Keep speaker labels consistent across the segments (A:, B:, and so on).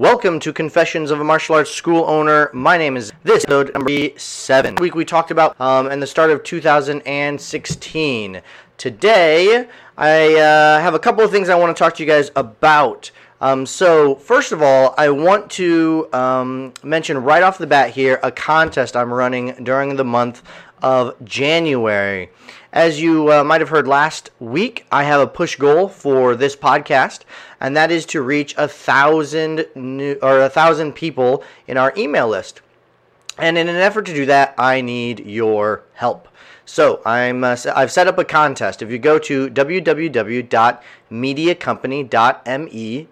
A: Welcome to Confessions of a Martial Arts School Owner. My name is this episode number seven. Week we talked about um, and the start of 2016. Today I uh, have a couple of things I want to talk to you guys about. Um, so first of all, I want to um, mention right off the bat here a contest I'm running during the month of January. As you uh, might have heard last week, I have a push goal for this podcast, and that is to reach a thousand new or a thousand people in our email list. And in an effort to do that, I need your help. So I'm uh, I've set up a contest. If you go to www.mediacompany.me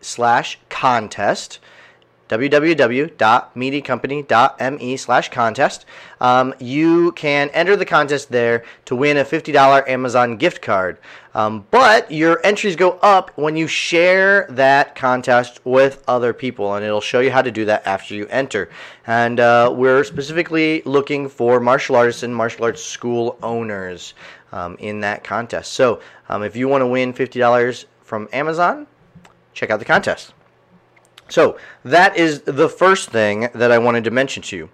A: www.mediacompany.me slash contest. Um, you can enter the contest there to win a $50 Amazon gift card. Um, but your entries go up when you share that contest with other people, and it'll show you how to do that after you enter. And uh, we're specifically looking for martial artists and martial arts school owners um, in that contest. So um, if you want to win $50 from Amazon, check out the contest. So that is the first thing that I wanted to mention to you.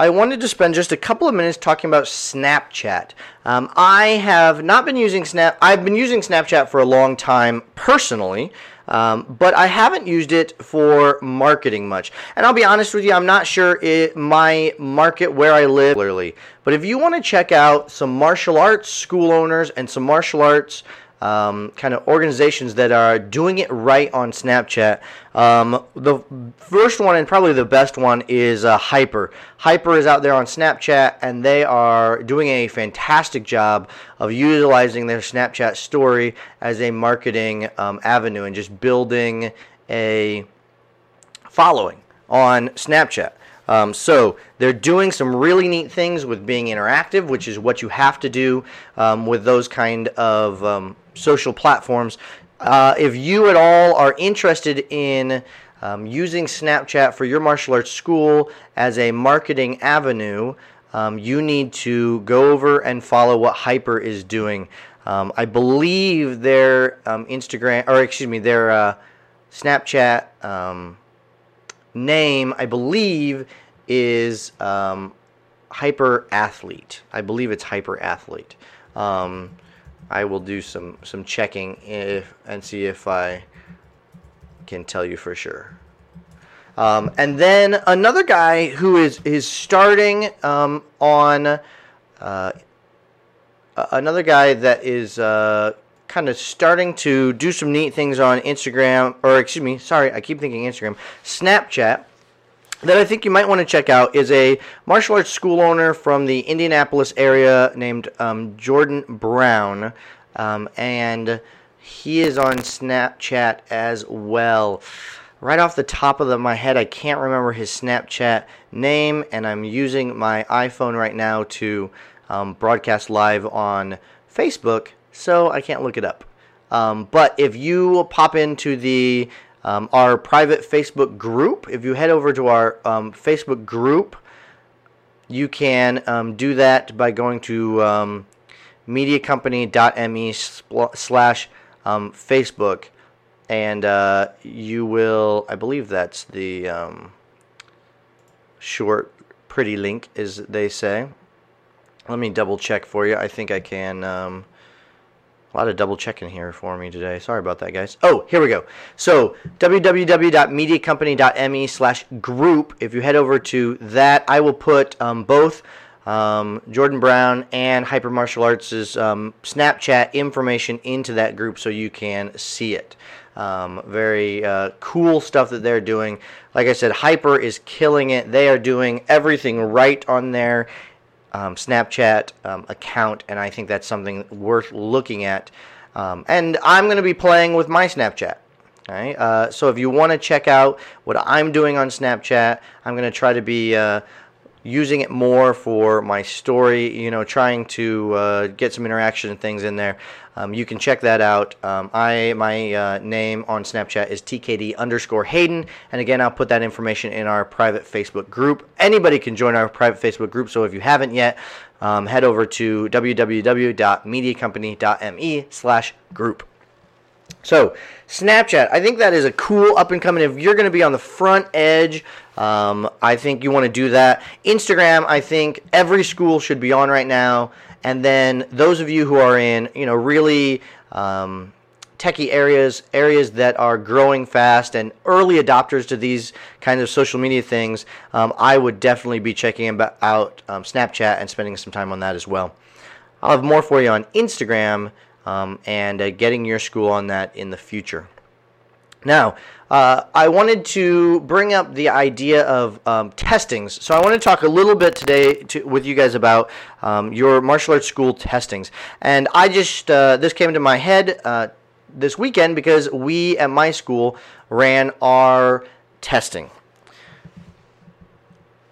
A: I wanted to spend just a couple of minutes talking about Snapchat. Um, I have not been using Snap. I've been using Snapchat for a long time personally, um, but I haven't used it for marketing much. And I'll be honest with you, I'm not sure it, my market where I live clearly. But if you want to check out some martial arts school owners and some martial arts um, kind of organizations that are doing it right on Snapchat. Um, the first one and probably the best one is uh, Hyper. Hyper is out there on Snapchat and they are doing a fantastic job of utilizing their Snapchat story as a marketing um, avenue and just building a following on Snapchat. Um, so they're doing some really neat things with being interactive, which is what you have to do um, with those kind of um, social platforms. Uh, if you at all are interested in um, using Snapchat for your martial arts school as a marketing avenue, um, you need to go over and follow what Hyper is doing. Um, I believe their Instagram, or excuse me, their uh, Snapchat name, I believe, is um, Hyper Athlete. I believe it's Hyper Athlete. Um, I will do some some checking if and see if I can tell you for sure. Um, and then another guy who is is starting um, on uh, another guy that is uh, kind of starting to do some neat things on Instagram, or excuse me, sorry, I keep thinking Instagram, Snapchat. That I think you might want to check out is a martial arts school owner from the Indianapolis area named um, Jordan Brown, um, and he is on Snapchat as well. Right off the top of the, my head, I can't remember his Snapchat name, and I'm using my iPhone right now to um, broadcast live on Facebook so I can't look it up. Um, but if you pop into the um, our private Facebook group, if you head over to our um, Facebook group, you can um, do that by going to um, mediacompany.me slash um, Facebook, and uh, you will, I believe that's the short, pretty link, as they say. Let me double check for you. I think I can. A lot of double checking here for me today. Sorry about that, guys. Oh, here we go. So www.mediacompany.me slash group. If you head over to that, I will put um, both um, Jordan Brown and Hyper Martial Arts' um, Snapchat information into that group so you can see it. Um, very uh, cool stuff that they're doing. Like I said, Hyper is killing it. They are doing everything right on there um, Snapchat um, account, and I think that's something worth looking at. Um, and I'm going to be playing with my Snapchat. Okay, uh, so if you want to check out what I'm doing on Snapchat, I'm going to try to be uh, using it more for my story, you know, trying to uh, get some interaction and things in there. Um, you can check that out. Um, I my uh, name on Snapchat is TKD underscore Hayden, and again, I'll put that information in our private Facebook group. Anybody can join our private Facebook group. So if you haven't yet, um, head over to www.mediacompany.me/group. So, Snapchat, I think that is a cool up and coming. If you're going to be on the front edge, um, I think you want to do that. Instagram, I think every school should be on right now. And then those of you who are in, you know, really um, techie areas, areas that are growing fast, and early adopters to these kind of social media things, um, I would definitely be checking out um, Snapchat and spending some time on that as well. I'll have more for you on Instagram um, and uh, getting your school on that in the future. Now, uh, I wanted to bring up the idea of um, testings. So I want to talk a little bit today to, with you guys about um, your martial arts school testings. And I just, uh, this came into my head uh, this weekend because we at my school ran our testing.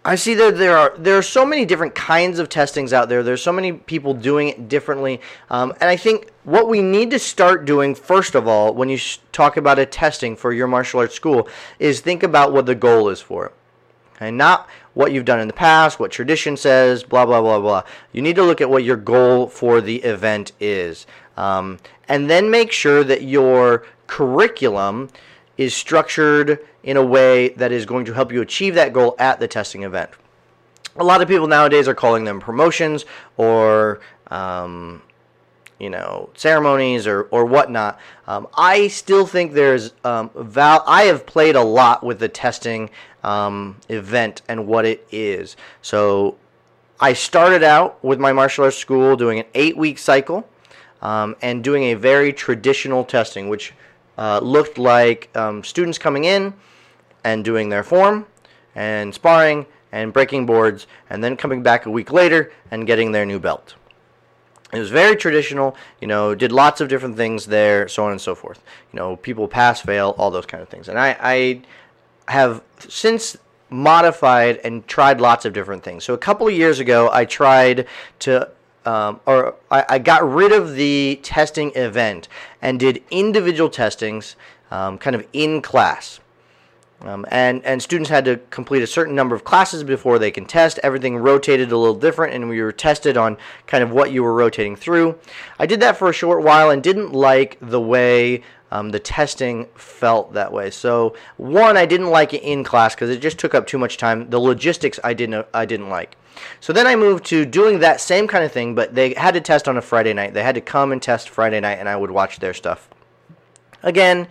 A: I see that there are there are so many different kinds of testings out there. There's so many people doing it differently, um, and I think what we need to start doing first of all, when you talk about a testing for your martial arts school, is think about what the goal is for it, and not what you've done in the past, what tradition says, blah blah blah blah. You need to look at what your goal for the event is, um, and then make sure that your curriculum is structured in a way that is going to help you achieve that goal at the testing event. A lot of people nowadays are calling them promotions or um, you know ceremonies or or whatnot. Um, I still think there's um, val. I have played a lot with the testing um, event and what it is. So I started out with my martial arts school doing an eight week cycle um, and doing a very traditional testing, which uh, looked like um, students coming in and doing their form and sparring and breaking boards and then coming back a week later and getting their new belt. It was very traditional, you know, did lots of different things there, so on and so forth. You know, people pass, fail, all those kind of things. And I, I have since modified and tried lots of different things. So a couple of years ago, I tried to um, or I, I, got rid of the testing event and did individual testings um, kind of in class. Um, and, and students had to complete a certain number of classes before they can test. Everything rotated a little different, and we were tested on kind of what you were rotating through. I did that for a short while and didn't like the way um, the testing felt that way. So one, I didn't like it in class because it just took up too much time. The logistics I didn't I didn't like. So then I moved to doing that same kind of thing, but they had to test on a Friday night. They had to come and test Friday night, and I would watch their stuff. Again,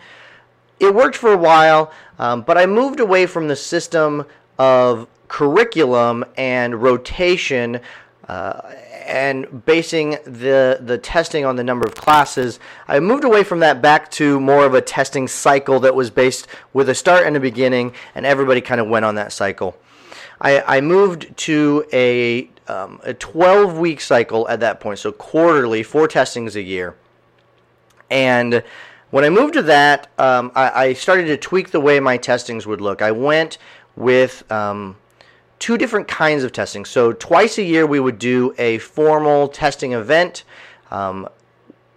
A: it worked for a while, um, but I moved away from the system of curriculum and rotation uh, and basing the the testing on the number of classes, I moved away from that back to more of a testing cycle that was based with a start and a beginning, and everybody kind of went on that cycle. I, I moved to a um, a 12 week cycle at that point, so quarterly, four testings a year, and when I moved to that, um, I, I, started to tweak the way my testings would look. I went with um, two different kinds of testing. So twice a year we would do a formal testing event um,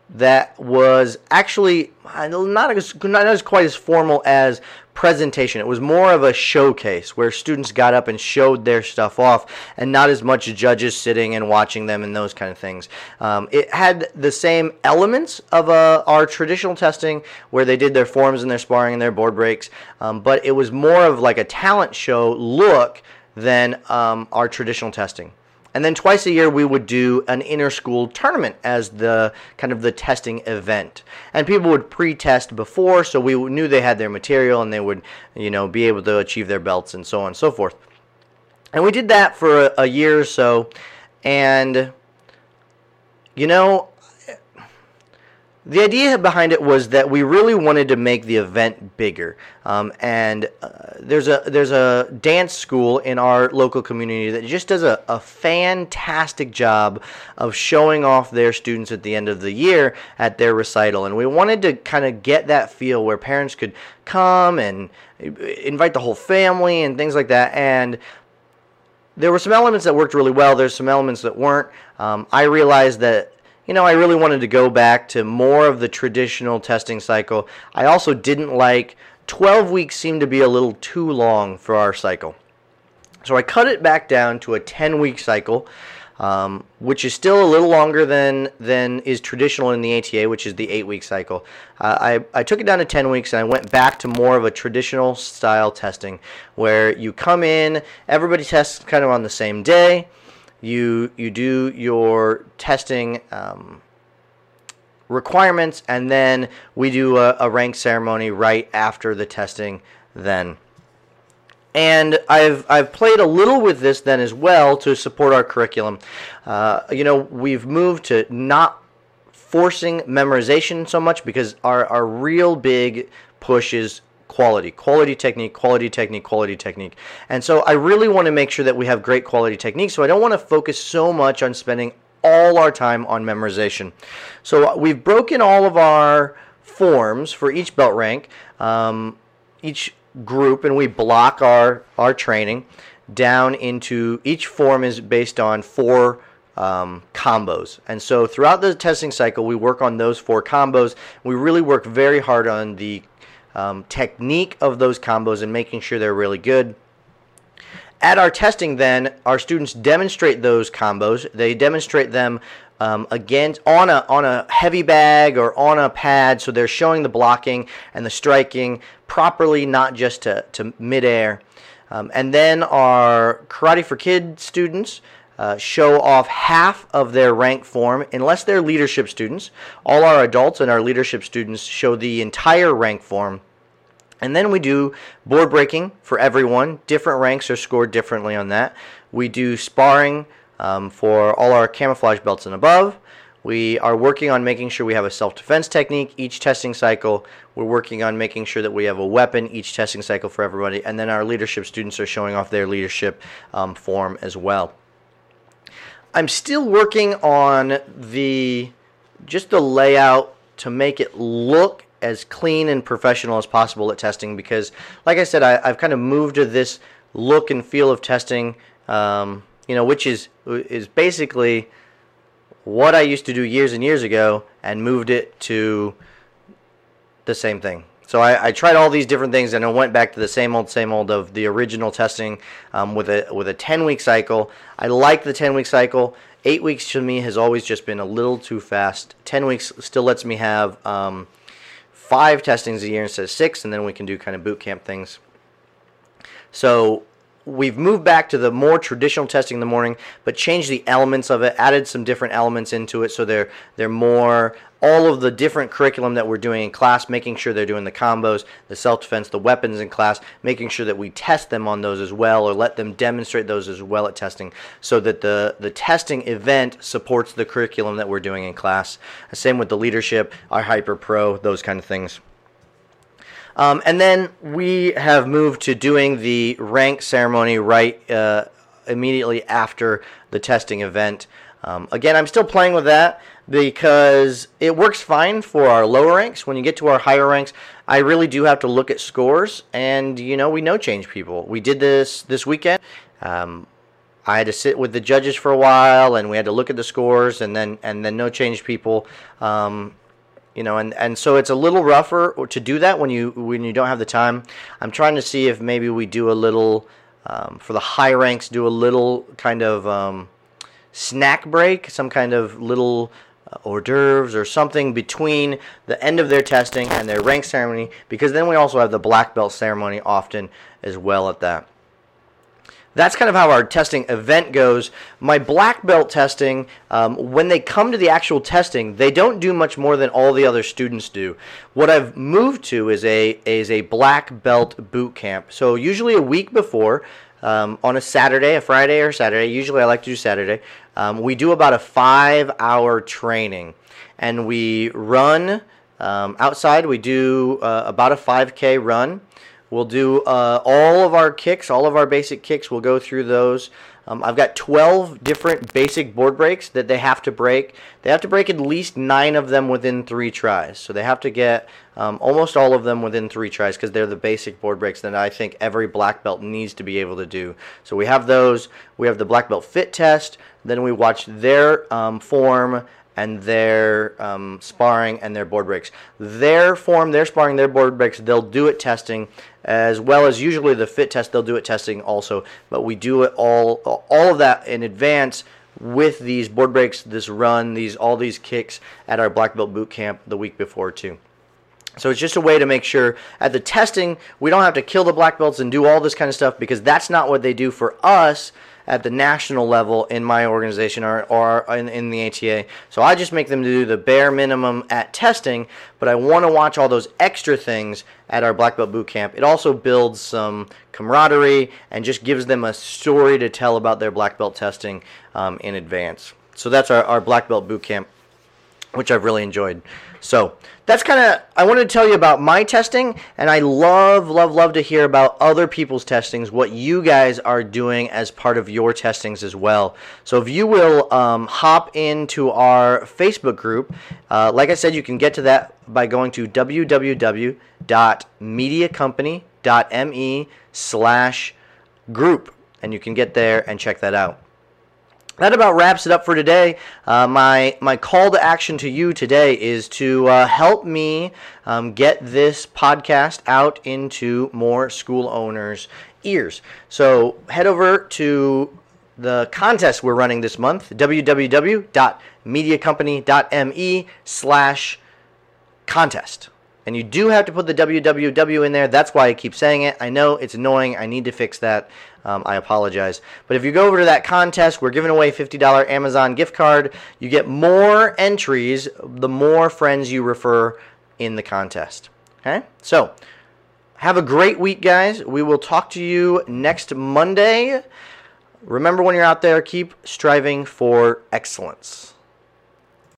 A: that was actually not as, not as quite as formal as presentation. It was more of a showcase where students got up and showed their stuff off, and not as much judges sitting and watching them and those kind of things. Um, it had the same elements of uh, our traditional testing where they did their forms and their sparring and their board breaks, um, but it was more of like a talent show look than um, our traditional testing. And then twice a year we would do an inter-school tournament as the kind of the testing event. And people would pre-test before, so we knew they had their material and they would, you know, be able to achieve their belts and so on and so forth. And we did that for a, a year or so, and you know, the idea behind it was that we really wanted to make the event bigger. Um, and uh, there's a there's a dance school in our local community that just does a, a fantastic job of showing off their students at the end of the year at their recital. And we wanted to kind of get that feel where parents could come and invite the whole family and things like that. And there were some elements that worked really well. There's some elements that weren't. Um, I realized that you know, I really wanted to go back to more of the traditional testing cycle. I also didn't like 12 weeks seemed to be a little too long for our cycle. So I cut it back down to a 10 week cycle, um, which is still a little longer than, than is traditional in the ATA, which is the 8 week cycle. Uh, I, I took it down to 10 weeks and I went back to more of a traditional style testing where you come in, everybody tests kind of on the same day you you do your testing um, requirements, and then we do a, a rank ceremony right after the testing. Then, and I've I've played a little with this then as well to support our curriculum. Uh, you know, we've moved to not forcing memorization so much because our, our real big push is quality, quality technique, quality technique, quality technique. And so I really want to make sure that we have great quality technique. So I don't want to focus so much on spending all our time on memorization. So we've broken all of our forms for each belt rank, um, each group, and we block our, our training down into each form is based on four um, combos. And so throughout the testing cycle, we work on those four combos. We really work very hard on the um, technique of those combos and making sure they're really good. At our testing, then, our students demonstrate those combos. They demonstrate them um, again on a on a heavy bag or on a pad, so they're showing the blocking and the striking properly, not just to, to midair. Um, and then our Karate for Kids students uh, show off half of their rank form, unless they're leadership students. All our adults and our leadership students show the entire rank form. And then we do board breaking for everyone. Different ranks are scored differently on that. We do sparring um, for all our camouflage belts and above. We are working on making sure we have a self defense technique each testing cycle. We're working on making sure that we have a weapon each testing cycle for everybody. And then our leadership students are showing off their leadership um, form as well. I'm still working on the just the layout to make it look as clean and professional as possible at testing because, like I said, I, have kind of moved to this look and feel of testing, um, you know, which is is basically what I used to do years and years ago, and moved it to the same thing. So I, I, tried all these different things, and I went back to the same old, same old of the original testing um, with a with a ten week cycle. I like the ten week cycle. Eight weeks to me has always just been a little too fast. Ten weeks still lets me have um, five testings a year instead of six, and then we can do kind of boot camp things. So we've moved back to the more traditional testing in the morning, but changed the elements of it, added some different elements into it, so they're they're more all of the different curriculum that we're doing in class, making sure they're doing the combos, the self defense, the weapons in class, making sure that we test them on those as well, or let them demonstrate those as well at testing, so that the the testing event supports the curriculum that we're doing in class. Same with the leadership, our hyper pro, those kind of things. Um, and then we have moved to doing the rank ceremony right uh, immediately after the testing event. Um, again, I'm still playing with that because it works fine for our lower ranks. When you get to our higher ranks, I really do have to look at scores, and you know we no change people. We did this this weekend. Um, I had to sit with the judges for a while, and we had to look at the scores, and then and then no change people. Um, you know, and, and so it's a little rougher to do that when you when you don't have the time. I'm trying to see if maybe we do a little um, for the high ranks, do a little kind of um, snack break, some kind of little uh, hors d'oeuvres or something between the end of their testing and their rank ceremony, because then we also have the black belt ceremony often as well at that that's kind of how our testing event goes. My black belt testing, um, when they come to the actual testing, they don't do much more than all the other students do. What I've moved to is a is a black belt boot camp. So usually a week before, um, on a Saturday, a Friday or Saturday. Usually I like to do Saturday. Um, we do about a five hour training and we run um, outside. We do uh, about a 5K run. We'll do uh, all of our kicks, all of our basic kicks. We'll go through those. Um, I've got 12 different basic board breaks that they have to break. They have to break at least nine of them within three tries. So they have to get um, almost all of them within three tries because they're the basic board breaks that I think every black belt needs to be able to do. So we have those. We have the black belt fit test. Then we watch their um, form and their um, sparring and their board breaks. Their form, their sparring, their board breaks, they'll do it testing as well as usually the fit test. They'll do it testing also, but we do it all all of that in advance with these board breaks, this run, these all these kicks at our black belt boot camp the week before too. So it's just a way to make sure at the testing we don't have to kill the black belts and do all this kind of stuff because that's not what they do for us at the national level in my organization or, or in, in the ATA. So I just make them do the bare minimum at testing, but I want to watch all those extra things at our black belt boot camp. It also builds some camaraderie and just gives them a story to tell about their black belt testing um, in advance. So that's our, our black belt boot camp, which I've really enjoyed. So that's kind of I wanted to tell you about my testing, and I love, love, love to hear about other people's testings, what you guys are doing as part of your testings as well. So if you will um, hop into our Facebook group, uh, like I said, you can get to that by going to www.mediacompany.me slash group, and you can get there and check that out that about wraps it up for today. Uh, my my call to action to you today is to uh, help me um, get this podcast out into more school owners' ears. So head over to the contest we're running this month: www.mediacompany.me slash contest. And you do have to put the www in there. That's why I keep saying it. I know it's annoying. I need to fix that. Um, I apologize. But if you go over to that contest, we're giving away $50 Amazon gift card. You get more entries the more friends you refer in the contest. Okay? So, have a great week, guys. We will talk to you next Monday. Remember when you're out there, keep striving for excellence.